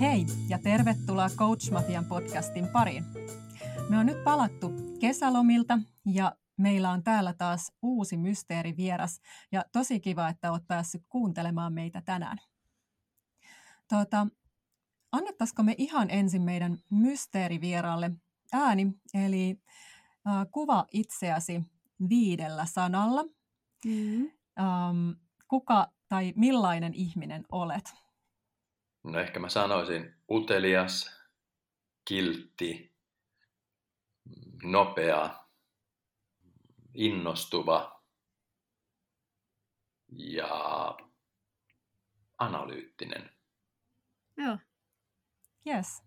Hei ja tervetuloa Coach Mafian podcastin pariin. Me on nyt palattu kesälomilta ja meillä on täällä taas uusi mysteerivieras ja tosi kiva, että olet päässyt kuuntelemaan meitä tänään. Tuota, annettaisiko me ihan ensin meidän mysteerivieraalle ääni, eli äh, kuva itseäsi viidellä sanalla. Mm-hmm. Ähm, kuka tai millainen ihminen olet? No ehkä mä sanoisin utelias, kiltti, nopea, innostuva ja analyyttinen. Joo. Yes.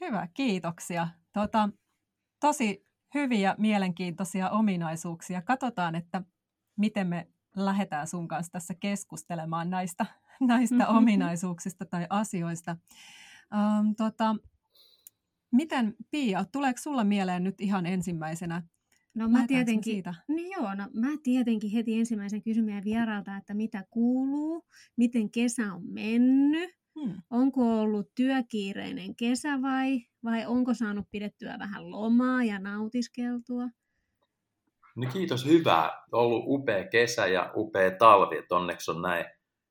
Hyvä, kiitoksia. Tota, tosi hyviä, mielenkiintoisia ominaisuuksia. Katsotaan, että miten me lähdetään sun kanssa tässä keskustelemaan näistä, näistä mm-hmm. ominaisuuksista tai asioista. Um, tota, miten, Pia, tuleeko sulla mieleen nyt ihan ensimmäisenä No mä tietenkin, siitä? Niin joo, no mä tietenkin heti ensimmäisen kysymään vieraalta, että mitä kuuluu, miten kesä on mennyt, hmm. onko ollut työkiireinen kesä vai, vai onko saanut pidettyä vähän lomaa ja nautiskeltua? No kiitos, hyvä. Ollut upea kesä ja upea talvi, että onneksi on näin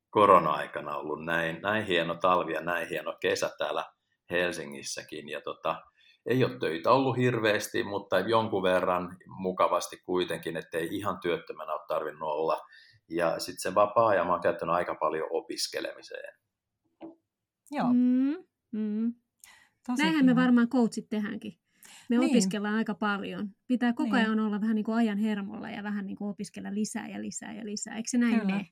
korona-aikana ollut näin, näin hieno talvi ja näin hieno kesä täällä Helsingissäkin. Ja tota, ei ole töitä ollut hirveästi, mutta jonkun verran mukavasti kuitenkin, ettei ihan työttömänä ole tarvinnut olla. Ja sitten se vapaa-aja mä oon käyttänyt aika paljon opiskelemiseen. Joo. Mm, mm. Näinhän me varmaan coachit tehdäänkin. Me niin. opiskellaan aika paljon. Pitää koko niin. ajan olla vähän niin kuin ajan hermolla ja vähän niin kuin opiskella lisää ja lisää ja lisää. Eikö se näin Kyllä. mene?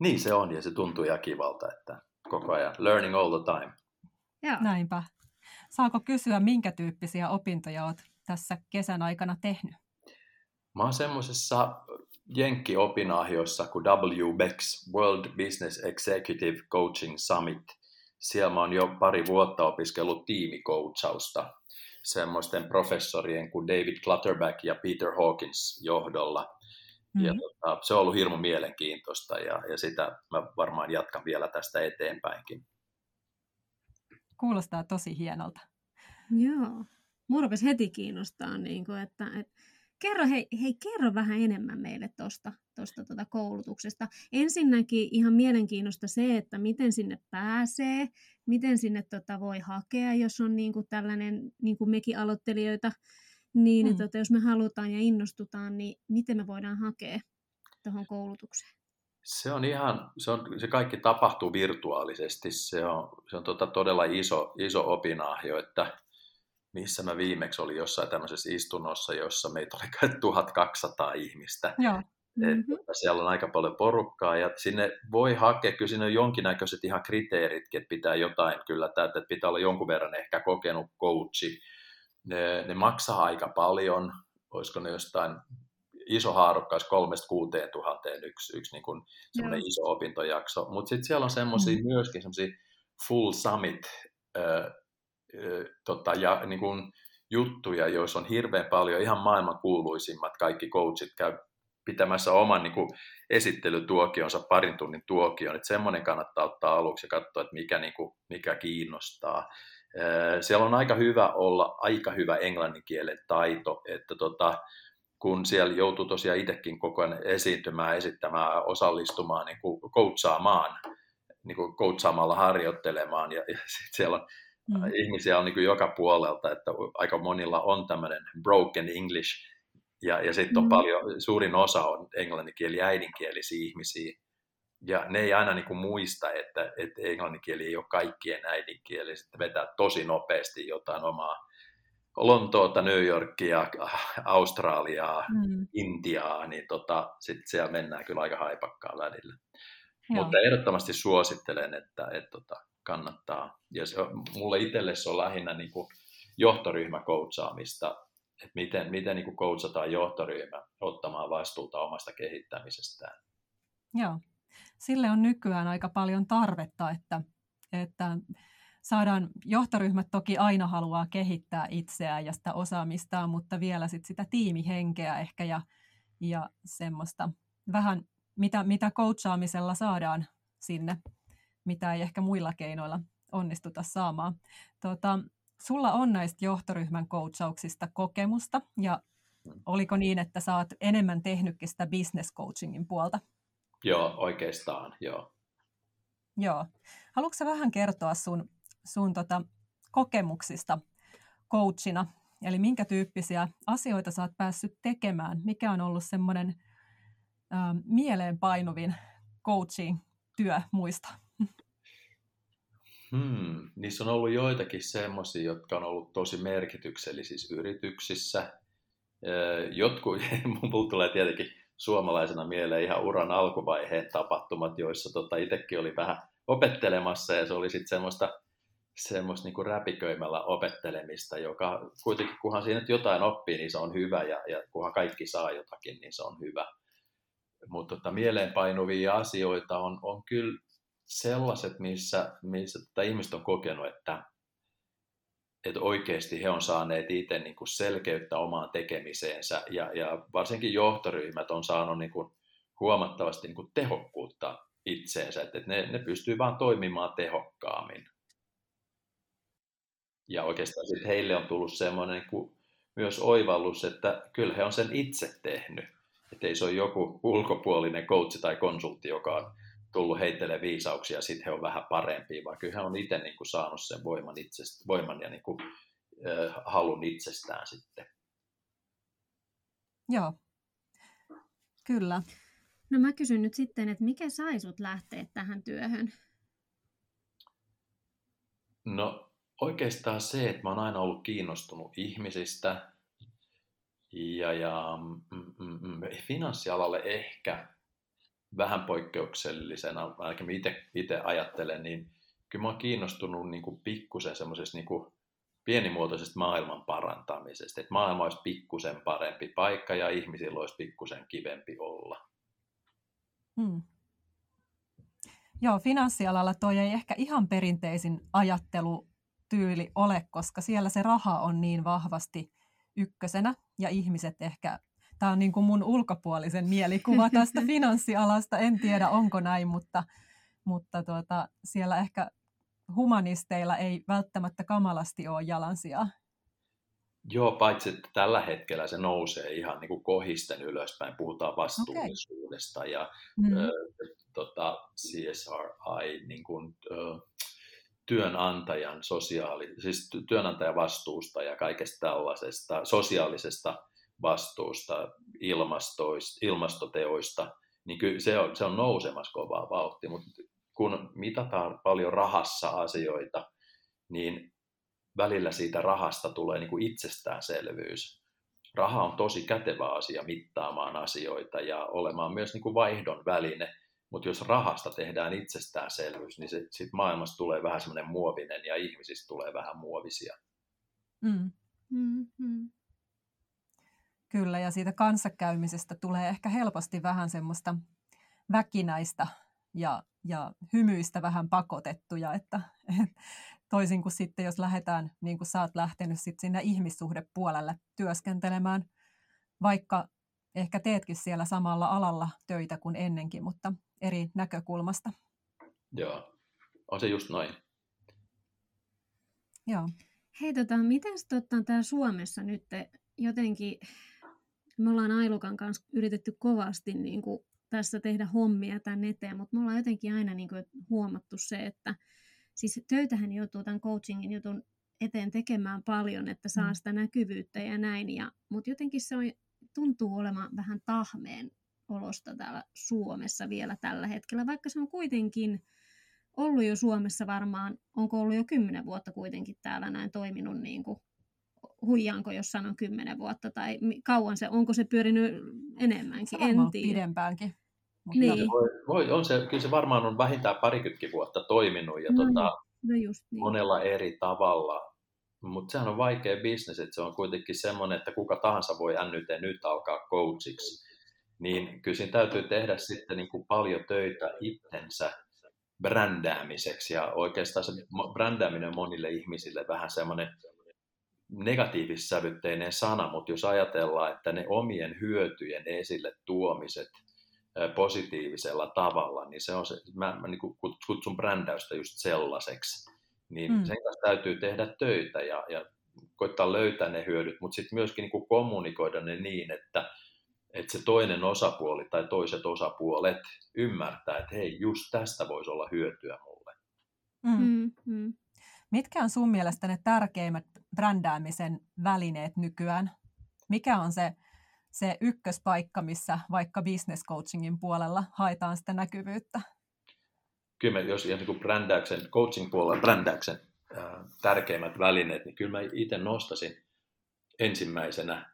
Niin se on ja se tuntuu ihan kivalta, että koko ajan learning all the time. Joo. Näinpä. Saako kysyä, minkä tyyppisiä opintoja olet tässä kesän aikana tehnyt? Mä oon semmoisessa Jenkki-opinahjossa kuin WBEX, World Business Executive Coaching Summit. Siellä mä oon jo pari vuotta opiskellut tiimikoutsausta semmoisten professorien kuin David Clutterback ja Peter Hawkins johdolla. Mm-hmm. Ja tota, se on ollut hirmu mielenkiintoista ja, ja sitä mä varmaan jatkan vielä tästä eteenpäinkin. Kuulostaa tosi hienolta. Joo. Mua heti kiinnostaa, niin kuin, että, että kerro, hei, hei, kerro vähän enemmän meille tuosta tosta, tota koulutuksesta. Ensinnäkin ihan mielenkiinnosta se, että miten sinne pääsee, miten sinne tota voi hakea, jos on niin kuin tällainen, niin kuin mekin aloittelijoita, niin mm. tota, jos me halutaan ja innostutaan, niin miten me voidaan hakea tuohon koulutukseen? Se on ihan, se, on, se kaikki tapahtuu virtuaalisesti. Se on, se on tota todella iso, iso opinahjo, että missä mä viimeksi olin jossain tämmöisessä istunnossa, jossa meitä oli 1200 ihmistä. Joo. Mm-hmm. Että siellä on aika paljon porukkaa ja sinne voi hakea, kyllä siinä on jonkinnäköiset ihan kriteeritkin, että pitää jotain kyllä täyttää, että pitää olla jonkun verran ehkä kokenut coachi. Ne, ne maksaa aika paljon, olisiko ne jostain iso haarukka olisi kolmesta kuuteen tuhanteen yksi, yksi niin kuin semmoinen iso opintojakso. Mutta sitten siellä on semmoisia mm. myöskin semmoisia full summit tota, ja, niin kuin juttuja, joissa on hirveän paljon ihan maailman kuuluisimmat kaikki coachit käy pitämässä oman niin kuin, esittelytuokionsa, parin tunnin tuokion, että semmoinen kannattaa ottaa aluksi ja katsoa, että mikä, niin kuin, mikä kiinnostaa. Siellä on aika hyvä olla aika hyvä englannin kielen taito, että tota, kun siellä joutuu tosiaan itsekin koko ajan esiintymään, esittämään, osallistumaan, niin kuin coachaamaan, niin kuin coachaamalla harjoittelemaan, ja, ja sit siellä on mm. ihmisiä on niin kuin joka puolelta, että aika monilla on tämmöinen broken English, ja, ja sitten on mm. paljon, suurin osa on englanninkieli äidinkielisiä ihmisiä, ja ne ei aina niin kuin muista, että, että englanninkieli ei ole kaikkien äidinkieli, sitten vetää tosi nopeasti jotain omaa Lontoota, New Yorkia, Australiaa, mm. Intiaa, niin tota, sitten siellä mennään kyllä aika haipakkaan välillä. Joo. Mutta ehdottomasti suosittelen, että et, tota, kannattaa. Ja se, mulle itselle se on lähinnä niin kuin johtoryhmäkoutsaamista, että miten, miten niin kuin coachataan johtoryhmä ottamaan vastuuta omasta kehittämisestään. Joo, sille on nykyään aika paljon tarvetta, että, että saadaan, johtoryhmät toki aina haluaa kehittää itseään ja sitä osaamistaan, mutta vielä sit sitä tiimihenkeä ehkä ja, ja semmoista vähän, mitä, mitä coachaamisella saadaan sinne, mitä ei ehkä muilla keinoilla onnistuta saamaan. Tota, sulla on näistä johtoryhmän coachauksista kokemusta ja oliko niin, että sä oot enemmän tehnytkin sitä business coachingin puolta? Joo, oikeastaan, joo. Joo. Haluatko vähän kertoa sun, sun tota kokemuksista coachina? Eli minkä tyyppisiä asioita sä oot päässyt tekemään? Mikä on ollut semmoinen äh, mieleenpainuvin coaching työ muista? Hmm, niissä on ollut joitakin semmoisia, jotka on ollut tosi merkityksellisissä yrityksissä. Jotkut, mun tulee tietenkin suomalaisena mieleen ihan uran alkuvaiheen tapahtumat, joissa tota itsekin oli vähän opettelemassa ja se oli sitten semmoista, semmoista niin räpiköimällä opettelemista, joka kuitenkin kunhan siinä jotain oppii, niin se on hyvä ja, ja kunhan kaikki saa jotakin, niin se on hyvä. Mutta tota, mieleenpainuvia asioita on, on kyllä sellaiset, missä, missä tota ihmiset on kokenut, että, että oikeasti he on saaneet itse niin kuin selkeyttä omaan tekemiseensä ja, ja varsinkin johtoryhmät on saanut niin kuin huomattavasti niin kuin tehokkuutta itseensä, että ne, ne pystyy vaan toimimaan tehokkaammin. Ja oikeastaan sitten heille on tullut semmoinen niin kuin myös oivallus, että kyllä he on sen itse tehnyt. Että ei se ole joku ulkopuolinen coach tai konsultti, joka on tullut heittelee viisauksia ja sitten he on vähän parempia, vaan kyllä he on itse niin kuin saanut sen voiman, itsestä, voiman ja niin kuin, äh, halun itsestään sitten. Joo, kyllä. No mä kysyn nyt sitten, että mikä sai sut lähteä tähän työhön? No oikeastaan se, että mä oon aina ollut kiinnostunut ihmisistä ja, ja mm, mm, mm, finanssialalle ehkä vähän poikkeuksellisena, ainakin itse, itse ajattelen, niin kyllä mä oon kiinnostunut niin kuin pikkusen semmoisesta niin kuin pienimuotoisesta maailman parantamisesta, että maailma olisi pikkusen parempi paikka ja ihmisillä olisi pikkusen kivempi olla. Hmm. Joo, finanssialalla toi ei ehkä ihan perinteisin ajattelutyyli ole, koska siellä se raha on niin vahvasti ykkösenä ja ihmiset ehkä Tämä on niin kuin mun ulkopuolisen mielikuva tästä finanssialasta. En tiedä, onko näin, mutta, mutta tuota, siellä ehkä humanisteilla ei välttämättä kamalasti ole jalansijaa. Joo, paitsi että tällä hetkellä se nousee ihan niin kuin kohisten ylöspäin. Puhutaan vastuullisuudesta okay. ja mm. ö, tota, CSRI, niin kuin, ö, työnantajan sosiaali, siis työnantajan vastuusta ja kaikesta tällaisesta sosiaalisesta vastuusta, ilmastoteoista, niin kyllä se on, se on nousemassa kovaa vauhtia, mutta kun mitataan paljon rahassa asioita, niin välillä siitä rahasta tulee niin kuin itsestäänselvyys. Raha on tosi kätevä asia mittaamaan asioita ja olemaan myös niin kuin vaihdon väline, mutta jos rahasta tehdään itsestäänselvyys, niin sitten maailmasta tulee vähän semmoinen muovinen ja ihmisistä tulee vähän muovisia. Mm. Mm-hmm. Kyllä, ja siitä kanssakäymisestä tulee ehkä helposti vähän semmoista väkinäistä ja, ja hymyistä vähän pakotettuja, että, että toisin kuin sitten, jos lähdetään, niin kuin sä oot lähtenyt sitten sinne ihmissuhdepuolelle työskentelemään, vaikka ehkä teetkin siellä samalla alalla töitä kuin ennenkin, mutta eri näkökulmasta. Joo, on se just noin. Joo. Hei, tota, miten tota, tää Suomessa nyt jotenkin me ollaan Ailukan kanssa yritetty kovasti niin kuin tässä tehdä hommia tämän eteen, mutta me ollaan jotenkin aina niin kuin huomattu se, että siis töitähän joutuu tämän coachingin jutun eteen tekemään paljon, että saa mm. sitä näkyvyyttä ja näin, ja, mutta jotenkin se on, tuntuu olemaan vähän tahmeen olosta täällä Suomessa vielä tällä hetkellä, vaikka se on kuitenkin ollut jo Suomessa varmaan, onko ollut jo kymmenen vuotta kuitenkin täällä näin toiminut niin kuin huijaanko, jos sanon kymmenen vuotta, tai kauan se, onko se pyörinyt enemmänkin, en tiedä. pidempäänkin. Mutta niin. voi, voi, on se, kyllä se varmaan on vähintään parikymmentä vuotta toiminut ja no, tota, no just niin. monella eri tavalla. Mutta sehän on vaikea bisnes, että se on kuitenkin semmoinen, että kuka tahansa voi nyt nyt alkaa coachiksi. Niin kyllä siinä täytyy tehdä sitten niin kuin paljon töitä itsensä brändäämiseksi. Ja oikeastaan se brändääminen on monille ihmisille vähän semmoinen negatiivissävytteinen sana, mutta jos ajatellaan, että ne omien hyötyjen esille tuomiset positiivisella tavalla, niin se on se, mä, mä niin kutsun brändäystä just sellaiseksi, niin mm. sen kanssa täytyy tehdä töitä ja, ja koittaa löytää ne hyödyt, mutta sitten myöskin niin kuin kommunikoida ne niin, että, että se toinen osapuoli tai toiset osapuolet ymmärtää, että hei, just tästä voisi olla hyötyä mulle. Mm. Mm, mm. Mitkä on sun mielestä ne tärkeimmät brändäämisen välineet nykyään? Mikä on se, se ykköspaikka, missä vaikka business coachingin puolella haetaan sitä näkyvyyttä? Kyllä jos ihan niin brändäyksen, coaching puolella brändäyksen tärkeimmät välineet, niin kyllä mä itse nostasin ensimmäisenä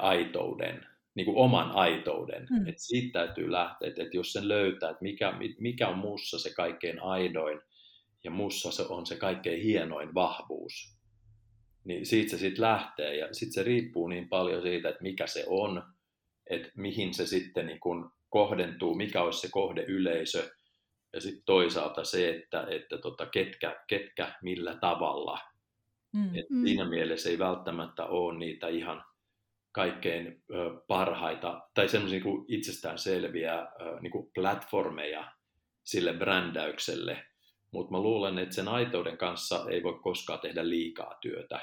aitouden, niin kuin oman aitouden. Mm. Että siitä täytyy lähteä, että jos sen löytää, että mikä, mikä on mussa se kaikkein aidoin ja mussa se on se kaikkein hienoin vahvuus, niin siitä se sitten lähtee. Ja sitten se riippuu niin paljon siitä, että mikä se on, että mihin se sitten niin kun kohdentuu, mikä olisi se kohdeyleisö, ja sitten toisaalta se, että, että tota, ketkä, ketkä millä tavalla. Mm. Et mm. Siinä mielessä ei välttämättä ole niitä ihan kaikkein ö, parhaita tai semmoisia niin itsestään selviä ö, niin kuin platformeja sille brändäykselle, mutta mä luulen, että sen aitouden kanssa ei voi koskaan tehdä liikaa työtä.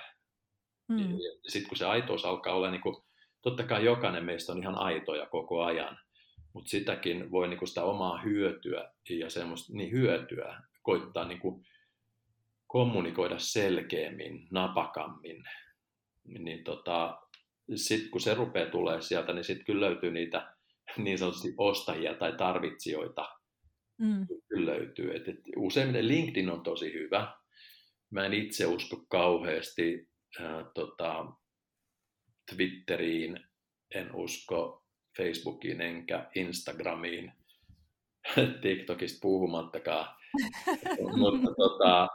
Mm. Ja sitten kun se aitous alkaa olla, niin kuin, totta kai jokainen meistä on ihan aitoja koko ajan, mutta sitäkin voi niin kuin sitä omaa hyötyä ja semmoista niin hyötyä koittaa niin kuin kommunikoida selkeämmin, napakammin. Niin tota, sitten kun se rupeaa tulee sieltä, niin sitten kyllä löytyy niitä niin sanotusti ostajia tai tarvitsijoita. Mm. Kyllä löytyy. Et, et useimmiten LinkedIn on tosi hyvä. Mä en itse usko kauheasti äh, tota, Twitteriin, en usko Facebookiin enkä Instagramiin, TikTokista puhumattakaan. Mutta tota,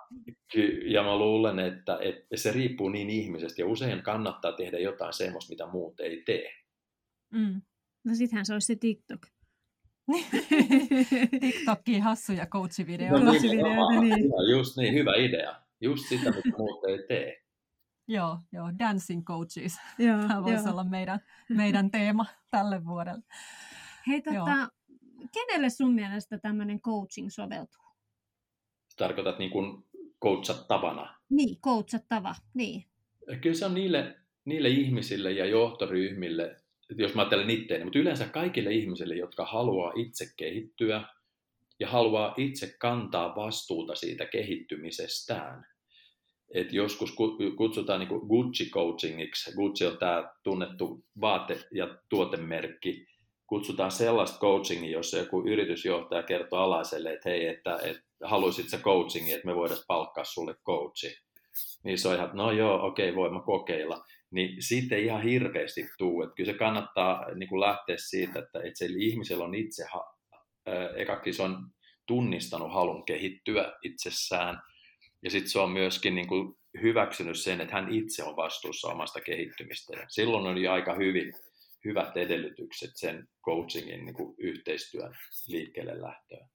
ja mä luulen, että, että se riippuu niin ihmisestä ja usein kannattaa tehdä jotain semmoista, mitä muut ei tee. Mm. No sittenhän se olisi se TikTok. TikTokkiin hassuja coachivideoita. No, coachivideoita niin. Just niin, hyvä idea. Just sitä, mitä muut ei tee. Joo, joo, dancing coaches. Joo, Tämä voisi joo. olla meidän, meidän teema tälle vuodelle. Hei, tota, kenelle sun mielestä tämmöinen coaching soveltuu? Tarkoitat niin kuin coachattavana? Niin, coachattava, niin. Kyllä se on niille, niille ihmisille ja johtoryhmille, jos mä ajattelen itteeni, mutta yleensä kaikille ihmisille, jotka haluaa itse kehittyä ja haluaa itse kantaa vastuuta siitä kehittymisestään et joskus kutsutaan niin Gucci-coachingiksi, Gucci on tämä tunnettu vaate- ja tuotemerkki, kutsutaan sellaista coachingia, jossa joku yritysjohtaja kertoo alaiselle, että hei, että, että haluaisit sä coachingia, että me voidaan palkkaa sulle coachi. Niin se on ihan, no joo, okei, voin mä kokeilla. Niin siitä ei ihan hirveästi tule. Että kyllä se kannattaa niin kuin lähteä siitä, että, että se ihmisellä on itse, ekakin se on tunnistanut halun kehittyä itsessään, ja sitten se on myöskin niin kuin hyväksynyt sen, että hän itse on vastuussa omasta kehittymistä. Ja silloin oli aika hyvin, hyvät edellytykset sen coachingin niin kuin yhteistyön liikkeelle lähtöön.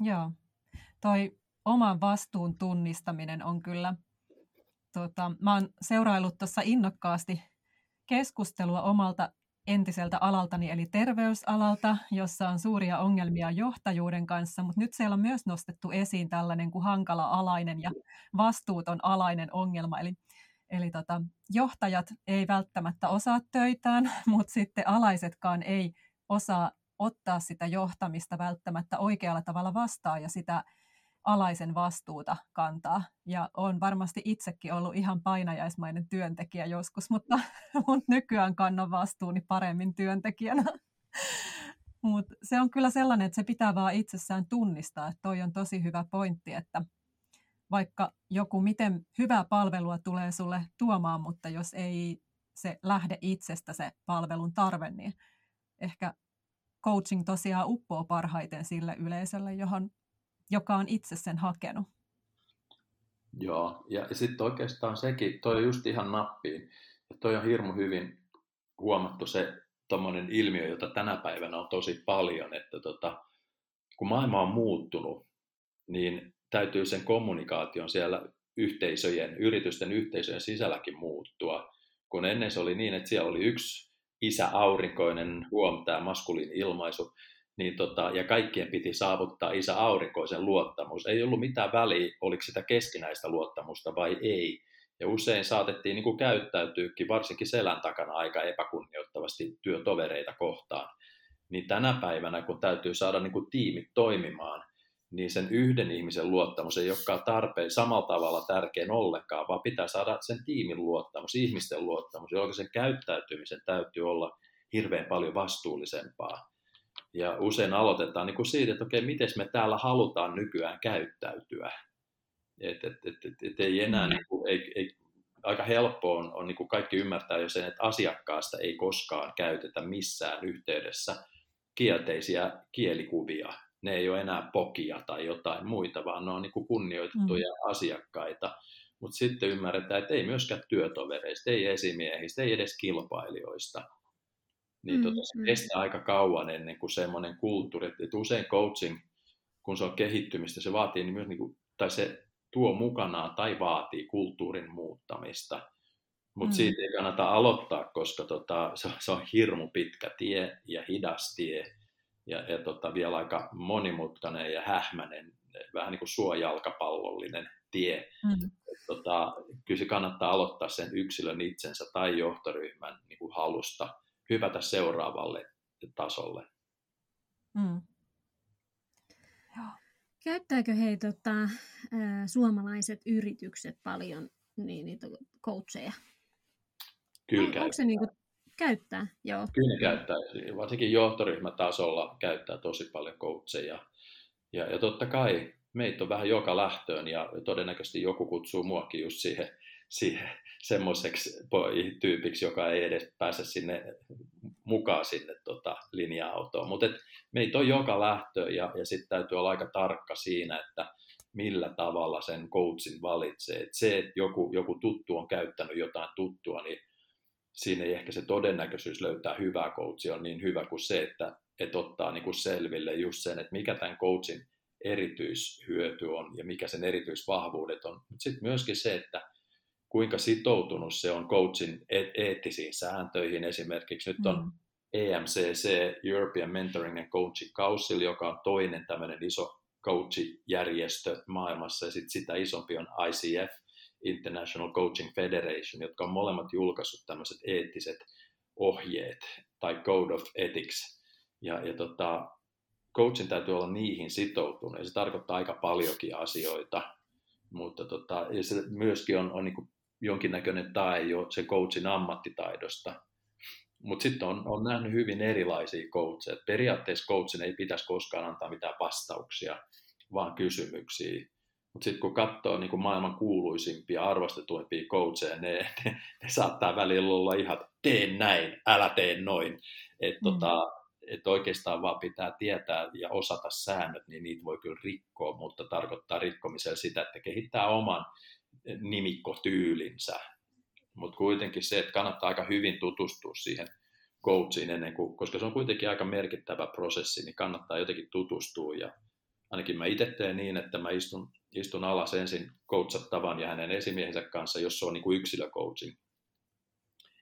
Joo, toi oman vastuun tunnistaminen on kyllä, tota, mä oon seuraillut tuossa innokkaasti keskustelua omalta entiseltä alaltani, eli terveysalalta, jossa on suuria ongelmia johtajuuden kanssa, mutta nyt siellä on myös nostettu esiin tällainen kuin hankala alainen ja vastuuton alainen ongelma, eli Eli tota, johtajat ei välttämättä osaa töitään, mutta sitten alaisetkaan ei osaa ottaa sitä johtamista välttämättä oikealla tavalla vastaan ja sitä alaisen vastuuta kantaa. Ja on varmasti itsekin ollut ihan painajaismainen työntekijä joskus, mutta, mutta nykyään kannan vastuuni paremmin työntekijänä. Mutta se on kyllä sellainen, että se pitää vaan itsessään tunnistaa, että toi on tosi hyvä pointti, että vaikka joku miten hyvää palvelua tulee sulle tuomaan, mutta jos ei se lähde itsestä se palvelun tarve, niin ehkä coaching tosiaan uppoo parhaiten sille yleisölle, johon joka on itse sen hakenut. Joo, ja sitten oikeastaan sekin, toi on just ihan nappiin, ja toi on hirmu hyvin huomattu se tuommoinen ilmiö, jota tänä päivänä on tosi paljon, että tota, kun maailma on muuttunut, niin täytyy sen kommunikaation siellä yhteisöjen, yritysten yhteisöjen sisälläkin muuttua. Kun ennen se oli niin, että siellä oli yksi isä aurinkoinen, huom, tämä maskuliin ilmaisu, niin tota, ja kaikkien piti saavuttaa isä aurinkoisen luottamus. Ei ollut mitään väliä, oliko sitä keskinäistä luottamusta vai ei. Ja usein saatettiin niin kuin käyttäytyykin, varsinkin selän takana aika epäkunnioittavasti työtovereita kohtaan. Niin tänä päivänä, kun täytyy saada niin kuin tiimit toimimaan, niin sen yhden ihmisen luottamus ei olekaan tarpeen samalla tavalla tärkein ollenkaan, vaan pitää saada sen tiimin luottamus, ihmisten luottamus, jolloin sen käyttäytymisen täytyy olla hirveän paljon vastuullisempaa. Ja usein aloitetaan niin kuin siitä, että okei, miten me täällä halutaan nykyään käyttäytyä. Et, et, et, et, et ei enää, mm. niin kuin, ei, ei, aika helppo on, on niin kuin kaikki ymmärtää jo sen, että asiakkaasta ei koskaan käytetä missään yhteydessä kielteisiä kielikuvia. Ne ei ole enää pokia tai jotain muita, vaan ne on niin kuin kunnioitettuja mm. asiakkaita. Mutta sitten ymmärretään, että ei myöskään työtovereista, ei esimiehistä, ei edes kilpailijoista niin mm, tota, se mm. kestää aika kauan ennen kuin semmoinen kulttuuri, että usein coaching, kun se on kehittymistä, se vaatii niin myös, niin kuin, tai se tuo mukanaan tai vaatii kulttuurin muuttamista. Mutta mm. siitä ei kannata aloittaa, koska tota, se, se on hirmu pitkä tie ja hidas tie ja, ja tota, vielä aika monimutkainen ja hähmäinen, vähän niin kuin suojalkapallollinen tie. Mm. Tota, kyllä se kannattaa aloittaa sen yksilön itsensä tai johtoryhmän niin kuin halusta hypätä seuraavalle tasolle. Mm. Käyttääkö hei tota, suomalaiset yritykset paljon niin, niitä coacheja? Kyllä käyttää. Onko se niin kuin, käyttää? Joo. Kyllä käyttää. Varsinkin johtoryhmätasolla käyttää tosi paljon coacheja. Ja, ja totta kai meitä on vähän joka lähtöön ja todennäköisesti joku kutsuu muakin just siihen siihen semmoiseksi tyypiksi, joka ei edes pääse sinne mukaan sinne tota, linja-autoon. Mutta meitä on joka lähtö ja, ja sitten täytyy olla aika tarkka siinä, että millä tavalla sen coachin valitsee. Et se, että joku, joku tuttu on käyttänyt jotain tuttua, niin siinä ei ehkä se todennäköisyys löytää hyvää coachia on niin hyvä kuin se, että, että ottaa niin kuin selville just sen, että mikä tämän coachin erityishyöty on ja mikä sen erityisvahvuudet on. Mutta sitten myöskin se, että kuinka sitoutunut se on coachin eettisiin sääntöihin. Esimerkiksi nyt on mm. EMCC, European Mentoring and Coaching Council, joka on toinen tämmöinen iso coachijärjestö maailmassa, ja sitten sitä isompi on ICF, International Coaching Federation, jotka on molemmat julkaissut tämmöiset eettiset ohjeet tai Code of Ethics. Ja, ja tota, coachin täytyy olla niihin sitoutunut, ja se tarkoittaa aika paljonkin asioita, mutta tota, ja se myöskin on, on niin jonkinnäköinen tae jo se coachin ammattitaidosta. Mutta sitten on, on nähnyt hyvin erilaisia coacheja. Periaatteessa coachin ei pitäisi koskaan antaa mitään vastauksia, vaan kysymyksiä. Mutta sitten kun katsoo niin kuin maailman kuuluisimpia, arvostetuimpia coacheja, ne, ne, ne saattaa välillä olla ihan, tee näin, älä tee noin. Että mm. tota, et oikeastaan vaan pitää tietää ja osata säännöt, niin niitä voi kyllä rikkoa, mutta tarkoittaa rikkomisella sitä, että kehittää oman nimikkotyylinsä. Mutta kuitenkin se, että kannattaa aika hyvin tutustua siihen coachiin ennen kuin, koska se on kuitenkin aika merkittävä prosessi, niin kannattaa jotenkin tutustua ja ainakin mä itse teen niin, että mä istun, istun alas ensin coachattavan ja hänen esimiehensä kanssa, jos se on niin kuin yksilöcoaching.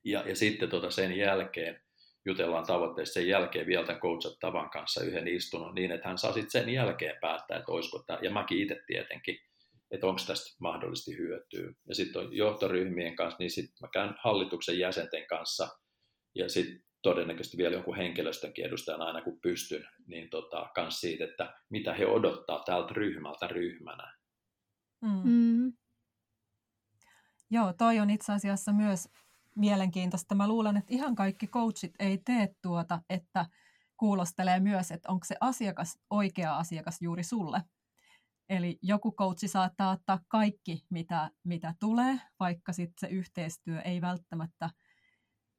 Ja, ja sitten tota sen jälkeen jutellaan tavoitteista sen jälkeen vielä tämän coachattavan kanssa yhden istunnon niin, että hän saa sitten sen jälkeen päättää, että olisiko tämä, ja mäkin itse tietenkin että onko tästä mahdollisesti hyötyä. Ja sitten on johtoryhmien kanssa, niin sitten mä käyn hallituksen jäsenten kanssa ja sitten todennäköisesti vielä jonkun henkilöstönkin edustajan aina kun pystyn, niin tota, kans siitä, että mitä he odottaa tältä ryhmältä ryhmänä. Mm. Mm. Joo, toi on itse asiassa myös mielenkiintoista. Mä luulen, että ihan kaikki coachit ei tee tuota, että kuulostelee myös, että onko se asiakas oikea asiakas juuri sulle. Eli joku coachi saattaa ottaa kaikki, mitä, mitä tulee, vaikka sitten se yhteistyö ei välttämättä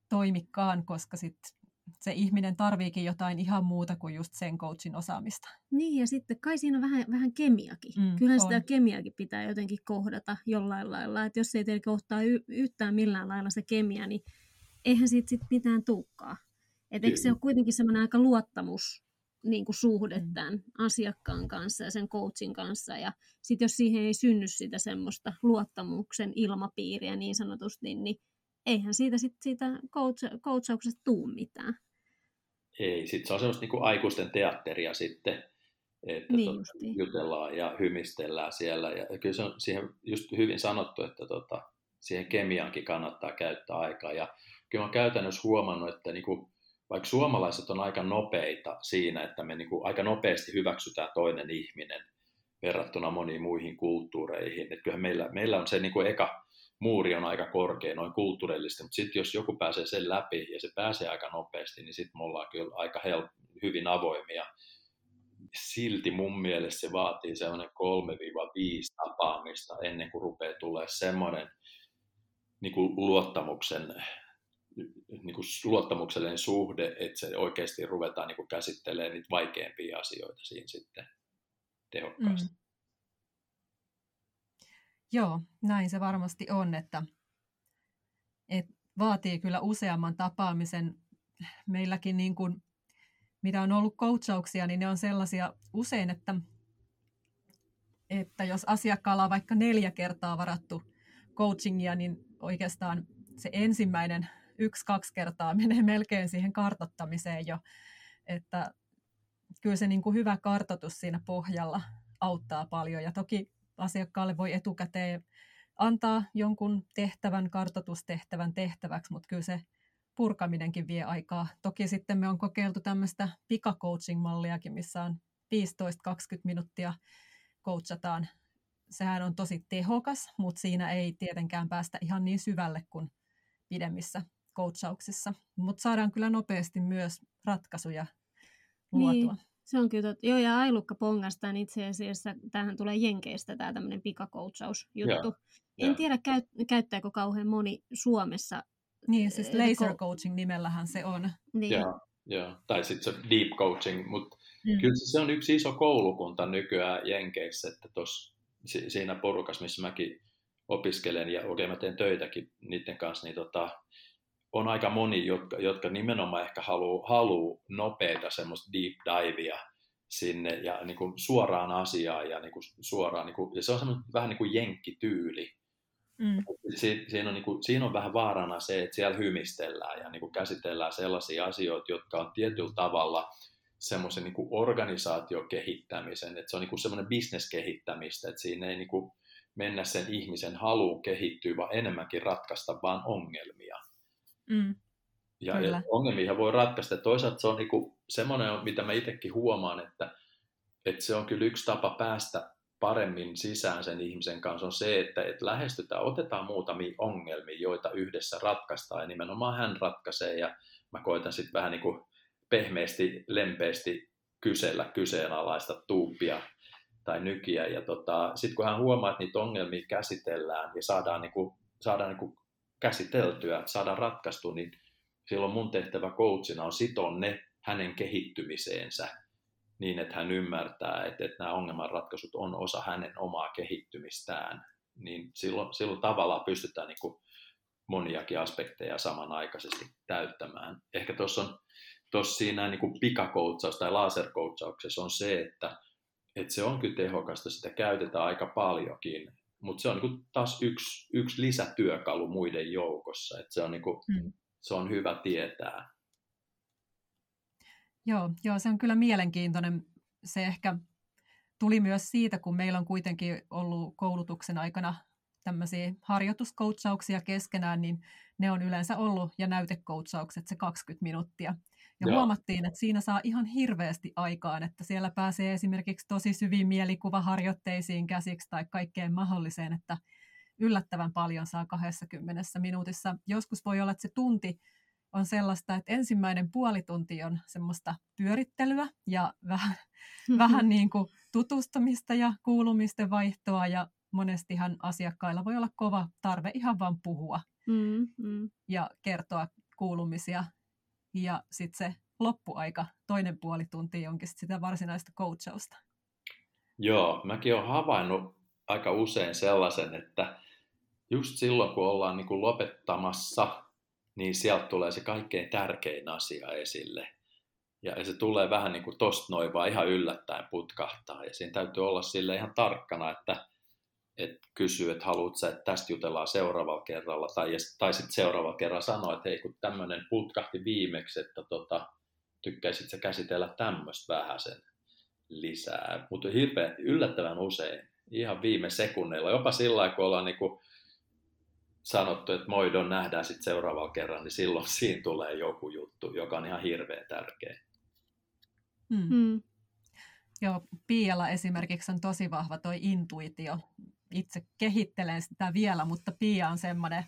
toimikaan, koska sitten se ihminen tarviikin jotain ihan muuta kuin just sen coachin osaamista. Niin, ja sitten kai siinä on vähän, vähän kemiakin. Mm, Kyllä sitä kemiakin pitää jotenkin kohdata jollain lailla. Että jos ei teillä kohtaa y- yhtään millään lailla se kemia, niin eihän siitä sit mitään tuukkaa. Että eikö se ole kuitenkin semmoinen aika luottamus niin kuin suhde mm. tämän asiakkaan kanssa ja sen coachin kanssa. Ja sitten jos siihen ei synny sitä semmoista luottamuksen ilmapiiriä niin sanotusti, niin eihän siitä, sit, siitä coach, coachauksesta tuu mitään. Ei, sitten se on semmoista niin kuin aikuisten teatteria sitten, että niin tota, jutellaan ja hymistellään siellä. Ja kyllä se on siihen just hyvin sanottu, että tota, siihen kemiaankin kannattaa käyttää aikaa. Ja kyllä olen käytännössä huomannut, että niin kuin, vaikka suomalaiset on aika nopeita siinä, että me niin kuin aika nopeasti hyväksytään toinen ihminen verrattuna moniin muihin kulttuureihin. Että kyllähän meillä, meillä on se niin kuin eka muuri on aika korkea noin kulttuurillisesti, mutta sitten jos joku pääsee sen läpi ja se pääsee aika nopeasti, niin sitten me ollaan kyllä aika hel- hyvin avoimia. Silti mun mielestä se vaatii semmoinen 3-5 tapaamista ennen kuin rupeaa tulee semmoinen niin luottamuksen niin kuin luottamuksellinen suhde, että se oikeasti ruvetaan niin kuin käsittelemään niitä vaikeampia asioita siinä sitten tehokkaasti. Mm. Joo, näin se varmasti on, että, että vaatii kyllä useamman tapaamisen. Meilläkin niin kuin, mitä on ollut coachauksia, niin ne on sellaisia usein, että, että jos asiakkaalla on vaikka neljä kertaa varattu coachingia, niin oikeastaan se ensimmäinen yksi-kaksi kertaa menee melkein siihen kartottamiseen jo, että kyllä se niin kuin hyvä kartotus siinä pohjalla auttaa paljon ja toki asiakkaalle voi etukäteen antaa jonkun tehtävän, kartotustehtävän tehtäväksi, mutta kyllä se purkaminenkin vie aikaa. Toki sitten me on kokeiltu tämmöistä pikacoaching-malliakin, missä on 15-20 minuuttia coachataan. Sehän on tosi tehokas, mutta siinä ei tietenkään päästä ihan niin syvälle kuin pidemmissä coachauksissa. Mutta saadaan kyllä nopeasti myös ratkaisuja luotua. Niin. Se on kyllä totta. Joo, ja Ailukka pongastaan itse asiassa, tähän tulee Jenkeistä tämä tämmöinen pikakoutsausjuttu. En ja. tiedä, käy, käyttääkö kauhean moni Suomessa. Niin, siis laser coaching nimellähän se on. Niin. Joo, joo. tai sitten se deep coaching, mutta mm. kyllä se on yksi iso koulukunta nykyään Jenkeissä, että tos, siinä porukassa, missä mäkin opiskelen ja okei mä teen töitäkin niiden kanssa, niin tota, on aika moni, jotka, jotka nimenomaan ehkä haluaa haluu nopeita semmoista deep divea sinne ja niin kuin suoraan asiaan ja niin kuin suoraan, niin kuin, ja se on semmoinen vähän niin kuin jenkkityyli. Mm. Si, siinä, on niin kuin, siinä on vähän vaarana se, että siellä hymistellään ja niin kuin käsitellään sellaisia asioita, jotka on tietyllä tavalla semmoisen niin organisaatiokehittämisen, että se on niin kuin semmoinen bisneskehittämistä, että siinä ei niin kuin mennä sen ihmisen haluun kehittyä, vaan enemmänkin ratkaista vaan ongelmia. Mm. Ja, ja ongelmia voi ratkaista. Toisaalta se on niinku semmoinen, mitä mä itsekin huomaan, että, että se on kyllä yksi tapa päästä paremmin sisään sen ihmisen kanssa on se, että, että lähestytään, otetaan muutamia ongelmia, joita yhdessä ratkaistaan ja nimenomaan hän ratkaisee ja mä koitan sitten vähän niin kuin pehmeästi, lempeästi kysellä kyseenalaista tuuppia tai nykiä ja tota, sitten kun hän huomaa, että niitä ongelmia käsitellään ja saadaan, niin kuin, saadaan niin kuin käsiteltyä, saada ratkaistu, niin silloin mun tehtävä coachina on sitoa ne hänen kehittymiseensä niin, että hän ymmärtää, että, että nämä ongelmanratkaisut on osa hänen omaa kehittymistään. Niin silloin, silloin tavallaan pystytään niin kuin moniakin aspekteja samanaikaisesti täyttämään. Ehkä tuossa on tuossa siinä niin kuin pikakoutsaus tai laserkoutsauksessa on se, että, että se on kyllä tehokasta, sitä käytetään aika paljonkin, mutta se on niin taas yksi, yksi lisätyökalu muiden joukossa, että se on, niin kuin, mm. se on hyvä tietää. Joo, joo, se on kyllä mielenkiintoinen. Se ehkä tuli myös siitä, kun meillä on kuitenkin ollut koulutuksen aikana tämmöisiä harjoituskoutsauksia keskenään, niin ne on yleensä ollut, ja näytekoutsaukset se 20 minuuttia. Ja Joo. huomattiin, että siinä saa ihan hirveästi aikaan, että siellä pääsee esimerkiksi tosi syviin mielikuvaharjoitteisiin käsiksi tai kaikkeen mahdolliseen, että yllättävän paljon saa 20 minuutissa. Joskus voi olla, että se tunti on sellaista, että ensimmäinen puoli tunti on semmoista pyörittelyä ja vähän, mm-hmm. vähän niin kuin tutustumista ja kuulumisten vaihtoa ja monestihan asiakkailla voi olla kova tarve ihan vaan puhua mm-hmm. ja kertoa kuulumisia ja sitten se loppuaika, toinen puoli tuntia onkin sit sitä varsinaista coachausta. Joo, mäkin olen havainnut aika usein sellaisen, että just silloin kun ollaan niin kuin lopettamassa, niin sieltä tulee se kaikkein tärkein asia esille. Ja se tulee vähän niin kuin tosta noin vaan ihan yllättäen putkahtaa. Ja siinä täytyy olla sille ihan tarkkana, että, että kysyy, että haluat sä, että tästä jutellaan seuraavalla kerralla. Tai, tai sitten seuraavalla kerralla sanoa, että hei kun tämmöinen putkahti viimeksi, että tota, tykkäisit sä käsitellä tämmöistä vähän sen lisää. Mutta hirveän yllättävän usein, ihan viime sekunneilla, jopa sillä lailla, kun ollaan niin kuin sanottu, että moidon nähdään sitten seuraavalla kerralla, niin silloin siinä tulee joku juttu, joka on ihan hirveän tärkeä. Hmm. Joo, Pialla esimerkiksi on tosi vahva toi intuitio. Itse kehittelen sitä vielä, mutta Pia on semmoinen,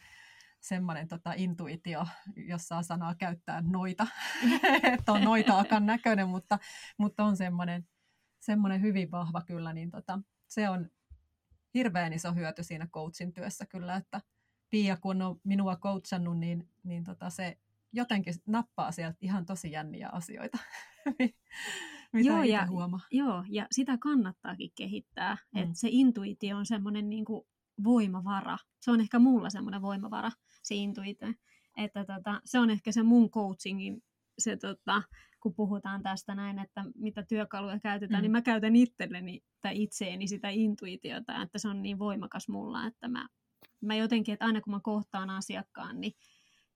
semmoinen tota intuitio, jossa sanaa käyttää noita. että on noita akan näköinen, mutta, mutta on semmoinen, semmoinen hyvin vahva kyllä, niin tota, se on hirveän iso hyöty siinä coachin työssä kyllä, että Pia kun on minua coachannut, niin, niin tota se jotenkin nappaa sieltä ihan tosi jänniä asioita, mitä joo, ja, huomaa. Joo, ja sitä kannattaakin kehittää, mm. että se intuitio on semmoinen niin voimavara. Se on ehkä mulla semmoinen voimavara, se intuitio. Että tota, se on ehkä se mun coachingin, se tota, kun puhutaan tästä näin, että mitä työkaluja käytetään, mm. niin mä käytän itselleni tai itseeni sitä intuitiota, että se on niin voimakas mulla, että mä, mä jotenkin, että aina kun mä kohtaan asiakkaan, niin,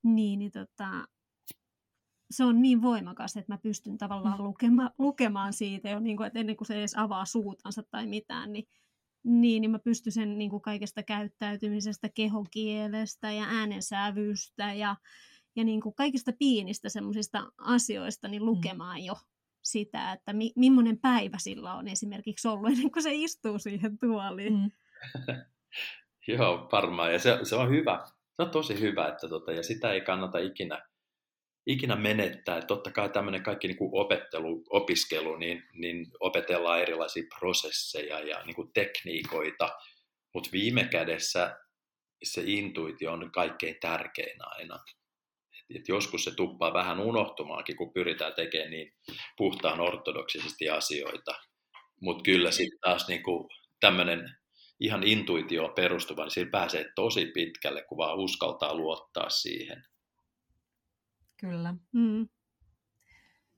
niin, niin tota, se on niin voimakas, että mä pystyn tavallaan mm. lukema, lukemaan siitä jo, niin kuin, että ennen kuin se edes avaa suutansa tai mitään, niin, niin, niin mä pystyn sen niin kuin kaikesta käyttäytymisestä, kehokielestä ja äänensävystä ja, ja niin kuin kaikista pienistä semmoisista asioista niin mm. lukemaan jo sitä, että mi, millainen päivä sillä on esimerkiksi ollut ennen kuin se istuu siihen tuoliin. Mm. Joo, varmaan. Ja se, se on hyvä. Se on tosi hyvä, että tota, ja sitä ei kannata ikinä, ikinä menettää. Että totta kai tämmöinen kaikki niin kuin opettelu, opiskelu, niin, niin opetellaan erilaisia prosesseja ja niin kuin tekniikoita, mutta viime kädessä se intuitio on kaikkein tärkein aina et joskus se tuppaa vähän unohtumaankin, kun pyritään tekemään niin puhtaan ortodoksisesti asioita. Mutta kyllä sitten taas niinku tämmöinen ihan intuitio perustuva, niin sillä pääsee tosi pitkälle, kun vaan uskaltaa luottaa siihen. Kyllä. Mm.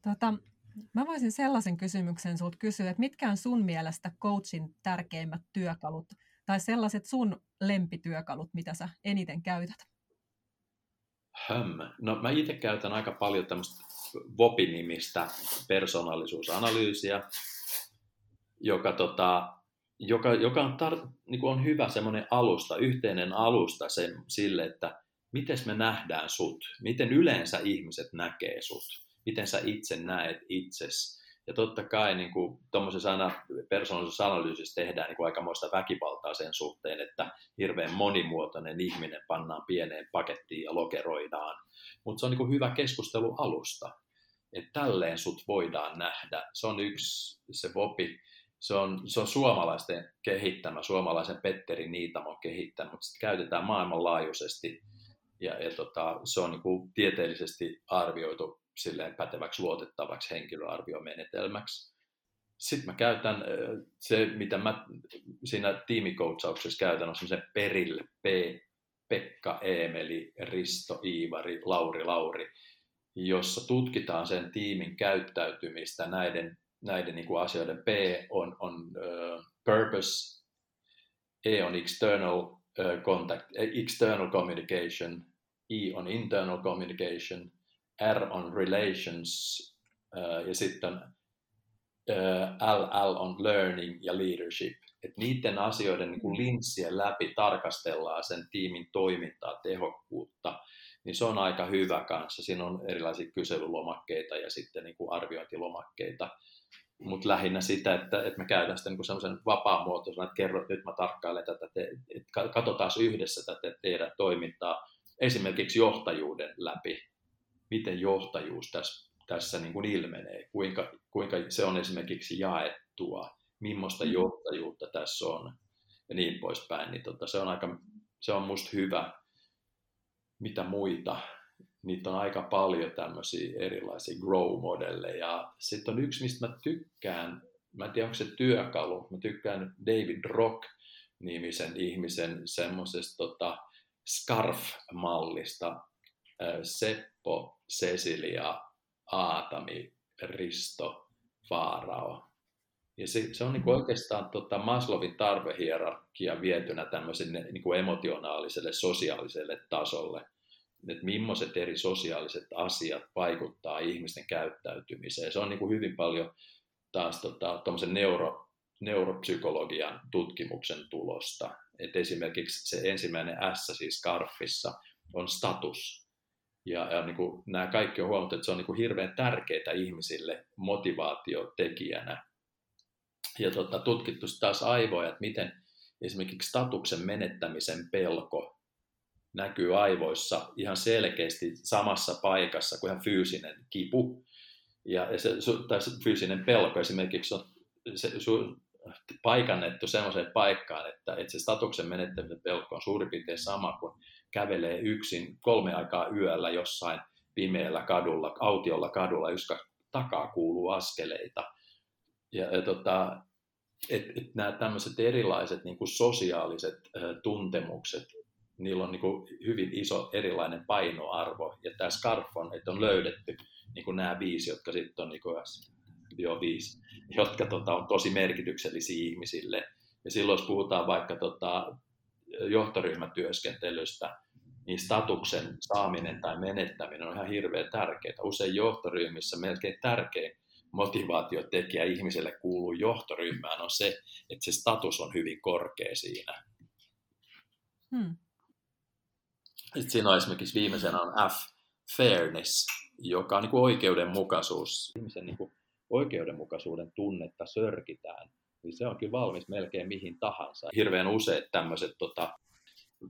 Tota, mä voisin sellaisen kysymyksen sinulta kysyä, että mitkä on sun mielestä coachin tärkeimmät työkalut tai sellaiset sun lempityökalut, mitä sä eniten käytät? Höm. No mä itse käytän aika paljon tämmöistä VOPI-nimistä persoonallisuusanalyysiä, joka, tota, joka, joka on, tar- niin on hyvä semmoinen alusta, yhteinen alusta sen, sille, että miten me nähdään sut, miten yleensä ihmiset näkee sut, miten sä itse näet itsesi ja totta kai niin tuommoisessa aina persoonallisessa analyysissä tehdään niin kuin aikamoista väkivaltaa sen suhteen, että hirveän monimuotoinen ihminen pannaan pieneen pakettiin ja lokeroidaan. Mutta se on niin kuin hyvä keskustelu alusta, että tälleen sut voidaan nähdä. Se on yksi se VOPI, se on, se on suomalaisten kehittämä, suomalaisen Petteri Niitamon kehittämä, mutta sitä käytetään maailmanlaajuisesti ja, ja tota, se on niin kuin tieteellisesti arvioitu silleen päteväksi, luotettavaksi henkilöarviomenetelmäksi. Sitten mä käytän se, mitä mä siinä tiimikoutsauksessa käytän, on semmoisen perille P, Pekka, Eemeli, Risto, Iivari, Lauri, Lauri, jossa tutkitaan sen tiimin käyttäytymistä näiden, näiden niin kuin asioiden. P on, on uh, purpose, E on external uh, contact, external communication, E on internal communication, R on relations ja sitten LL on learning ja leadership. Et niiden asioiden niin linssien läpi tarkastellaan sen tiimin toimintaa, tehokkuutta, niin se on aika hyvä kanssa. Siinä on erilaisia kyselylomakkeita ja sitten niin kuin arviointilomakkeita, mutta lähinnä sitä, että, että me käydään sitten niin semmoisen vapaamuotoisena, että kerro, että nyt mä tarkkailen tätä, että katsotaan yhdessä tätä teidän toimintaa, esimerkiksi johtajuuden läpi, miten johtajuus tässä, tässä niin kuin ilmenee, kuinka, kuinka se on esimerkiksi jaettua, millaista mm. johtajuutta tässä on ja niin poispäin. Niin tota, se on aika, se on musta hyvä. Mitä muita? Niitä on aika paljon tämmöisiä erilaisia grow-modelleja. Sitten on yksi, mistä mä tykkään, mä en tiedä onko se työkalu, mä tykkään David Rock nimisen ihmisen semmoisesta tota, Scarf-mallista. Seppo, Cecilia, Aatami Risto Faarao. Ja se, se on niin kuin oikeastaan tota Maslowin tarvehierarkia vietynä tämmöiselle niin kuin emotionaaliselle, sosiaaliselle tasolle. Että millaiset eri sosiaaliset asiat vaikuttaa ihmisten käyttäytymiseen. Se on niin kuin hyvin paljon taas tota, neuro, neuropsykologian tutkimuksen tulosta. Et esimerkiksi se ensimmäinen S siis Scarfissa on status. Ja, ja niin kuin nämä kaikki on huomattu, että se on niin kuin hirveän tärkeää ihmisille motivaatiotekijänä. Ja tota, tutkittu taas aivoja, että miten esimerkiksi statuksen menettämisen pelko näkyy aivoissa ihan selkeästi samassa paikassa kuin ihan fyysinen kipu. Ja, se, tai se fyysinen pelko esimerkiksi on se, paikannettu sellaiseen paikkaan, että, että se statuksen menettämisen pelko on suurin piirtein sama kuin kävelee yksin kolme aikaa yöllä jossain pimeällä kadulla, autiolla kadulla, joska takaa kuuluu askeleita. Ja, ja tota, et, et nämä tämmöiset erilaiset niin kuin sosiaaliset ä, tuntemukset, niillä on niin kuin hyvin iso erilainen painoarvo. Ja tämä Scarf on, että on löydetty niin kuin nämä viisi, jotka sitten on niin kuin, jo viisi, jotka tota, on tosi merkityksellisiä ihmisille. Ja silloin jos puhutaan vaikka tota, johtoryhmätyöskentelystä, niin statuksen saaminen tai menettäminen on ihan hirveän tärkeää. Usein johtoryhmissä melkein tärkein motivaatiotekijä ihmiselle kuuluu johtoryhmään on se, että se status on hyvin korkea siinä. Hmm. Sitten siinä on esimerkiksi viimeisenä on F, fairness, joka on niin kuin oikeudenmukaisuus. Ihmisen niin kuin oikeudenmukaisuuden tunnetta sörkitään, niin se on kyllä valmis melkein mihin tahansa. Hirveän useat tämmöiset tota,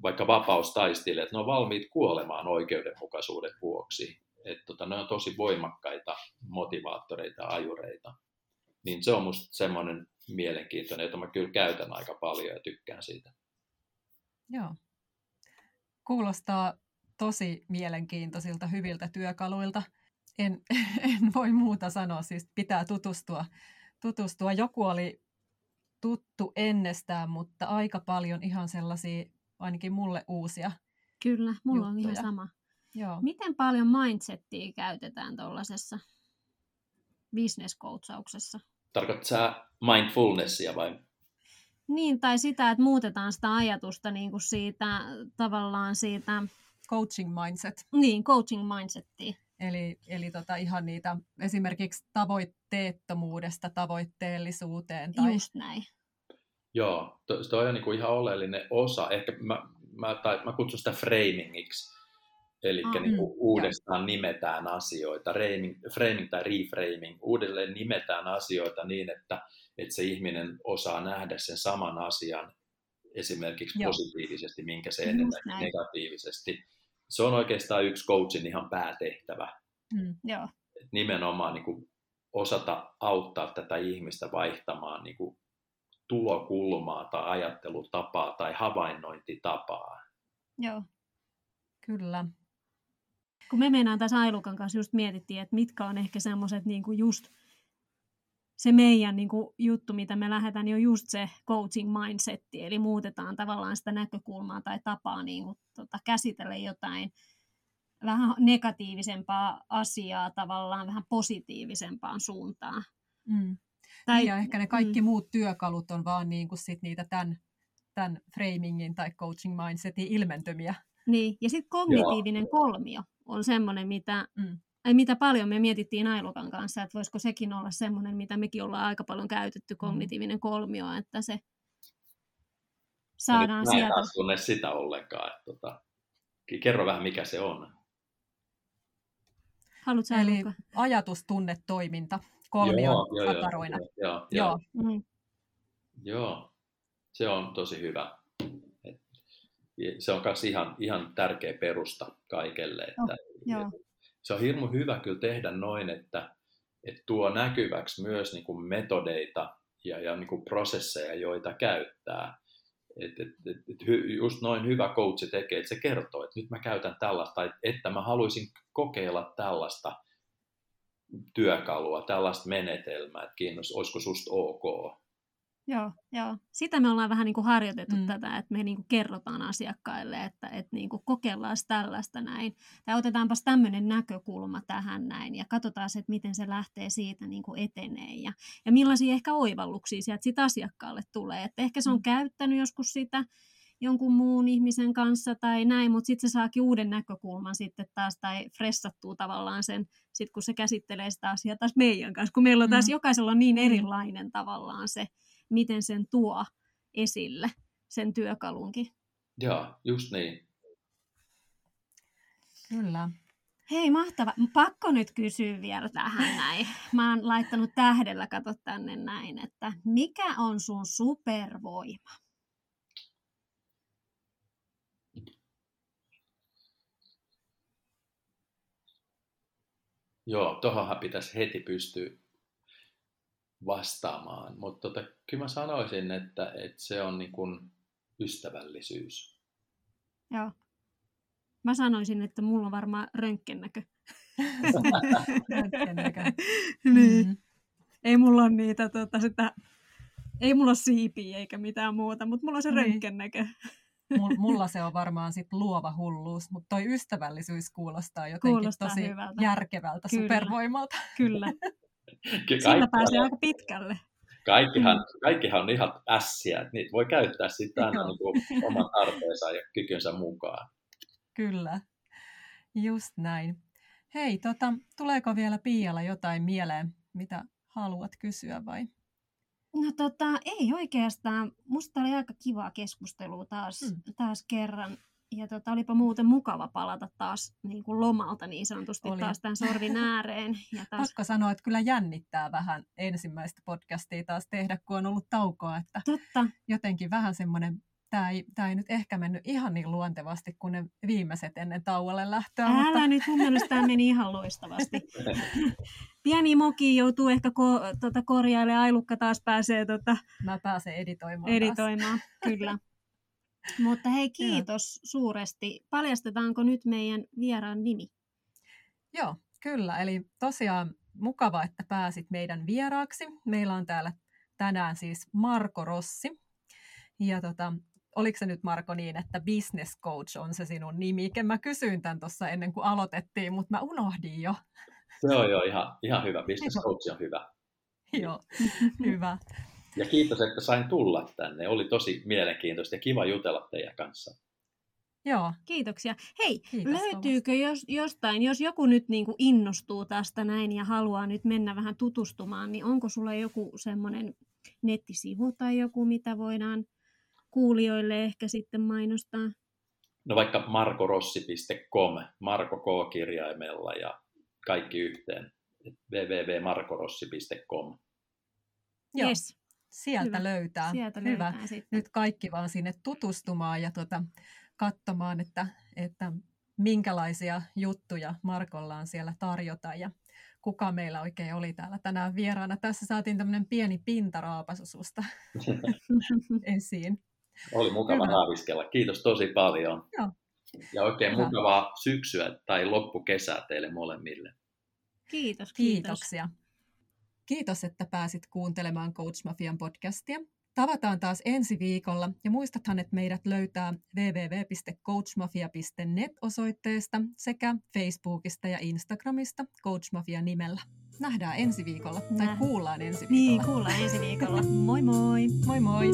vaikka vapaustaistelijat, ne on valmiit kuolemaan oikeudenmukaisuuden vuoksi. Että tota, ne on tosi voimakkaita motivaattoreita ajureita. Niin se on musta semmoinen mielenkiintoinen, jota mä kyllä käytän aika paljon ja tykkään siitä. Joo. Kuulostaa tosi mielenkiintoisilta, hyviltä työkaluilta. En, en voi muuta sanoa, siis pitää tutustua. tutustua. Joku oli tuttu ennestään, mutta aika paljon ihan sellaisia ainakin mulle uusia Kyllä, mulla juttuja. on ihan sama. Joo. Miten paljon mindsettiä käytetään tuollaisessa business-coachauksessa? Tarkoitatko sä mindfulnessia vai? Niin, tai sitä, että muutetaan sitä ajatusta niin kuin siitä tavallaan siitä... Coaching mindset. Niin, coaching mindsettiä. Eli, eli tota ihan niitä esimerkiksi tavoitteettomuudesta tavoitteellisuuteen. Tai... Just näin. Joo, toi on niinku ihan oleellinen osa. Ehkä mä, mä, tai, mä kutsun sitä framingiksi. Eli ah, niin kuin mm, uudestaan jo. nimetään asioita, framing, framing tai reframing, uudelleen nimetään asioita niin, että, että se ihminen osaa nähdä sen saman asian esimerkiksi Joo. positiivisesti, minkä se ennen negatiivisesti. Se on oikeastaan yksi coachin ihan päätehtävä. Mm, jo. Nimenomaan niin kuin osata auttaa tätä ihmistä vaihtamaan niin kuin tulokulmaa tai ajattelutapaa tai havainnointitapaa. Joo. Kyllä. Kun me mennään tässä Ailukan kanssa just mietittiin, että mitkä on ehkä semmoiset niin just se meidän niin kuin, juttu, mitä me lähdetään, niin on just se coaching mindsetti, eli muutetaan tavallaan sitä näkökulmaa tai tapaa niin kuin, tota, käsitellä jotain vähän negatiivisempaa asiaa tavallaan vähän positiivisempaan suuntaan. Mm. Tai, ja ehkä ne kaikki mm. muut työkalut on vaan niin kuin sit niitä tämän, tämän framingin tai coaching mindsetin ilmentymiä. Niin, ja sitten kognitiivinen Joo. kolmio on semmoinen, mitä, mm. Ei, mitä paljon me mietittiin Ailukan kanssa, että voisiko sekin olla semmoinen, mitä mekin ollaan aika paljon käytetty, mm. kognitiivinen kolmio, että se saadaan mä sieltä. Mä en sitä ollenkaan. Että, tota, kerro vähän, mikä se on. Haluatko Eli ajatustunnetoiminta kolmion joo, joo, kataroina. Joo, joo, joo. joo. Mm. joo, se on tosi hyvä. Se on myös ihan, ihan tärkeä perusta kaikelle. Että, oh, joo. Se on hirmu hyvä kyllä tehdä noin, että, että tuo näkyväksi myös niin kuin metodeita ja, ja niin kuin prosesseja, joita käyttää. Et, et, et, et just noin hyvä coachi tekee, että se kertoo, että nyt mä käytän tällaista, tai että mä haluaisin kokeilla tällaista – työkalua, tällaista menetelmää, että kiinnostaa, olisiko susta ok. Joo, joo. Sitä me ollaan vähän niin kuin harjoitettu mm. tätä, että me niin kuin kerrotaan asiakkaille, että, että niin kuin kokeillaan tällaista näin. Tai otetaanpas tämmöinen näkökulma tähän näin ja katsotaan, että miten se lähtee siitä niin kuin etenee ja, ja millaisia ehkä oivalluksia sieltä sit asiakkaalle tulee. Että ehkä se on mm. käyttänyt joskus sitä jonkun muun ihmisen kanssa tai näin, mutta sitten se saakin uuden näkökulman sitten taas tai fressattuu tavallaan sen, sit kun se käsittelee sitä asiaa taas meidän kanssa, kun meillä on taas mm. jokaisella on niin mm. erilainen tavallaan se, miten sen tuo esille, sen työkalunkin. Joo, just niin. Kyllä. Hei, mahtava. Pakko nyt kysyä vielä tähän näin. Mä oon laittanut tähdellä, kato tänne näin, että mikä on sun supervoima? Joo, tuohonhan pitäisi heti pystyä vastaamaan, mutta tota, kyllä mä sanoisin, että, että se on niin kuin ystävällisyys. Joo. Mä sanoisin, että mulla on varmaan rönkkennäkö. Röntgennäkö. niin. Mm-hmm. Ei mulla ole niitä, tota, sitä, ei mulla ole siipiä eikä mitään muuta, mutta mulla on se niin. rönkkennäkö. Mulla se on varmaan sit luova hulluus, mutta toi ystävällisyys kuulostaa jotenkin kuulostaa tosi hyvältä. järkevältä Kyllä. supervoimalta. Kyllä. Sillä pääsee aika pitkälle. kaikkihan, Mm. kaikkihan on ihan ässiä, että niitä voi käyttää sitten aina niin kuin oman tarpeensa ja kykynsä mukaan. Kyllä, just näin. Hei, tota, tuleeko vielä Piialla jotain mieleen, mitä haluat kysyä vai? No tota, ei oikeastaan. Musta oli aika kivaa keskustelua taas, Mm. taas kerran. Ja tota, olipa muuten mukava palata taas niin kuin lomalta niin sanotusti Oli. taas tämän sorvin ääreen. Ja taas, Pakko sanoa, että kyllä jännittää vähän ensimmäistä podcastia taas tehdä, kun on ollut taukoa, että totta, jotenkin vähän semmoinen, tämä ei, tää ei nyt ehkä mennyt ihan niin luontevasti kuin ne viimeiset ennen tauolle lähtöä, älä mutta nyt, mun mielestä tämä meni ihan loistavasti. Pieni moki joutuu ehkä ko, tota, korjailemaan, Ailukka taas pääsee tota, mä pääsen editoimaan taas. editoimaan, kyllä. Mutta hei, kiitos suuresti. Paljastetaanko nyt meidän vieraan nimi? Joo, kyllä. Eli tosiaan mukava, että pääsit meidän vieraaksi. Meillä on täällä tänään siis Marko Rossi. Ja tota, oliko se nyt Marko niin, että business coach on se sinun nimi? Mä kysyin tämän tuossa ennen kuin aloitettiin, mutta mä unohdin jo. Se on jo ihan, ihan hyvä. Business coach on hyvä. Joo, hyvä. Ja kiitos, että sain tulla tänne. Oli tosi mielenkiintoista ja kiva jutella teidän kanssa. Joo, Kiitoksia. Hei, Kiitos löytyykö jos, jostain, jos joku nyt niin kuin innostuu tästä näin ja haluaa nyt mennä vähän tutustumaan, niin onko sulla joku semmoinen nettisivu tai joku, mitä voidaan kuulijoille ehkä sitten mainostaa? No vaikka markorossi.com, Marko K-kirjaimella ja kaikki yhteen. www.markorossi.com. Joo. Yes, sieltä Hyvä. löytää. sieltä hyvä. löytää sitten. Nyt kaikki vaan sinne tutustumaan ja tota, katsomaan, että, että minkälaisia juttuja Markolla on siellä tarjota ja kuka meillä oikein oli täällä tänään vieraana. Tässä saatiin tämmöinen pieni pintaraapasu susta esiin. Oli mukava Hyvä. raaviskella. Kiitos tosi paljon. Joo. Ja oikein Hyvä. mukavaa syksyä tai loppukesää teille molemmille. Kiitos, kiitos. Kiitoksia. Kiitos, että pääsit kuuntelemaan Coach Mafian podcastia. Tavataan taas ensi viikolla ja muistathan, että meidät löytää www.coachmafia.net osoitteesta sekä Facebookista ja Instagramista Coach Mafia nimellä. Nähdään ensi viikolla tai Nähdään. kuullaan ensi Niin, viikolla. kuullaan ensi viikolla. Moi moi! Moi moi!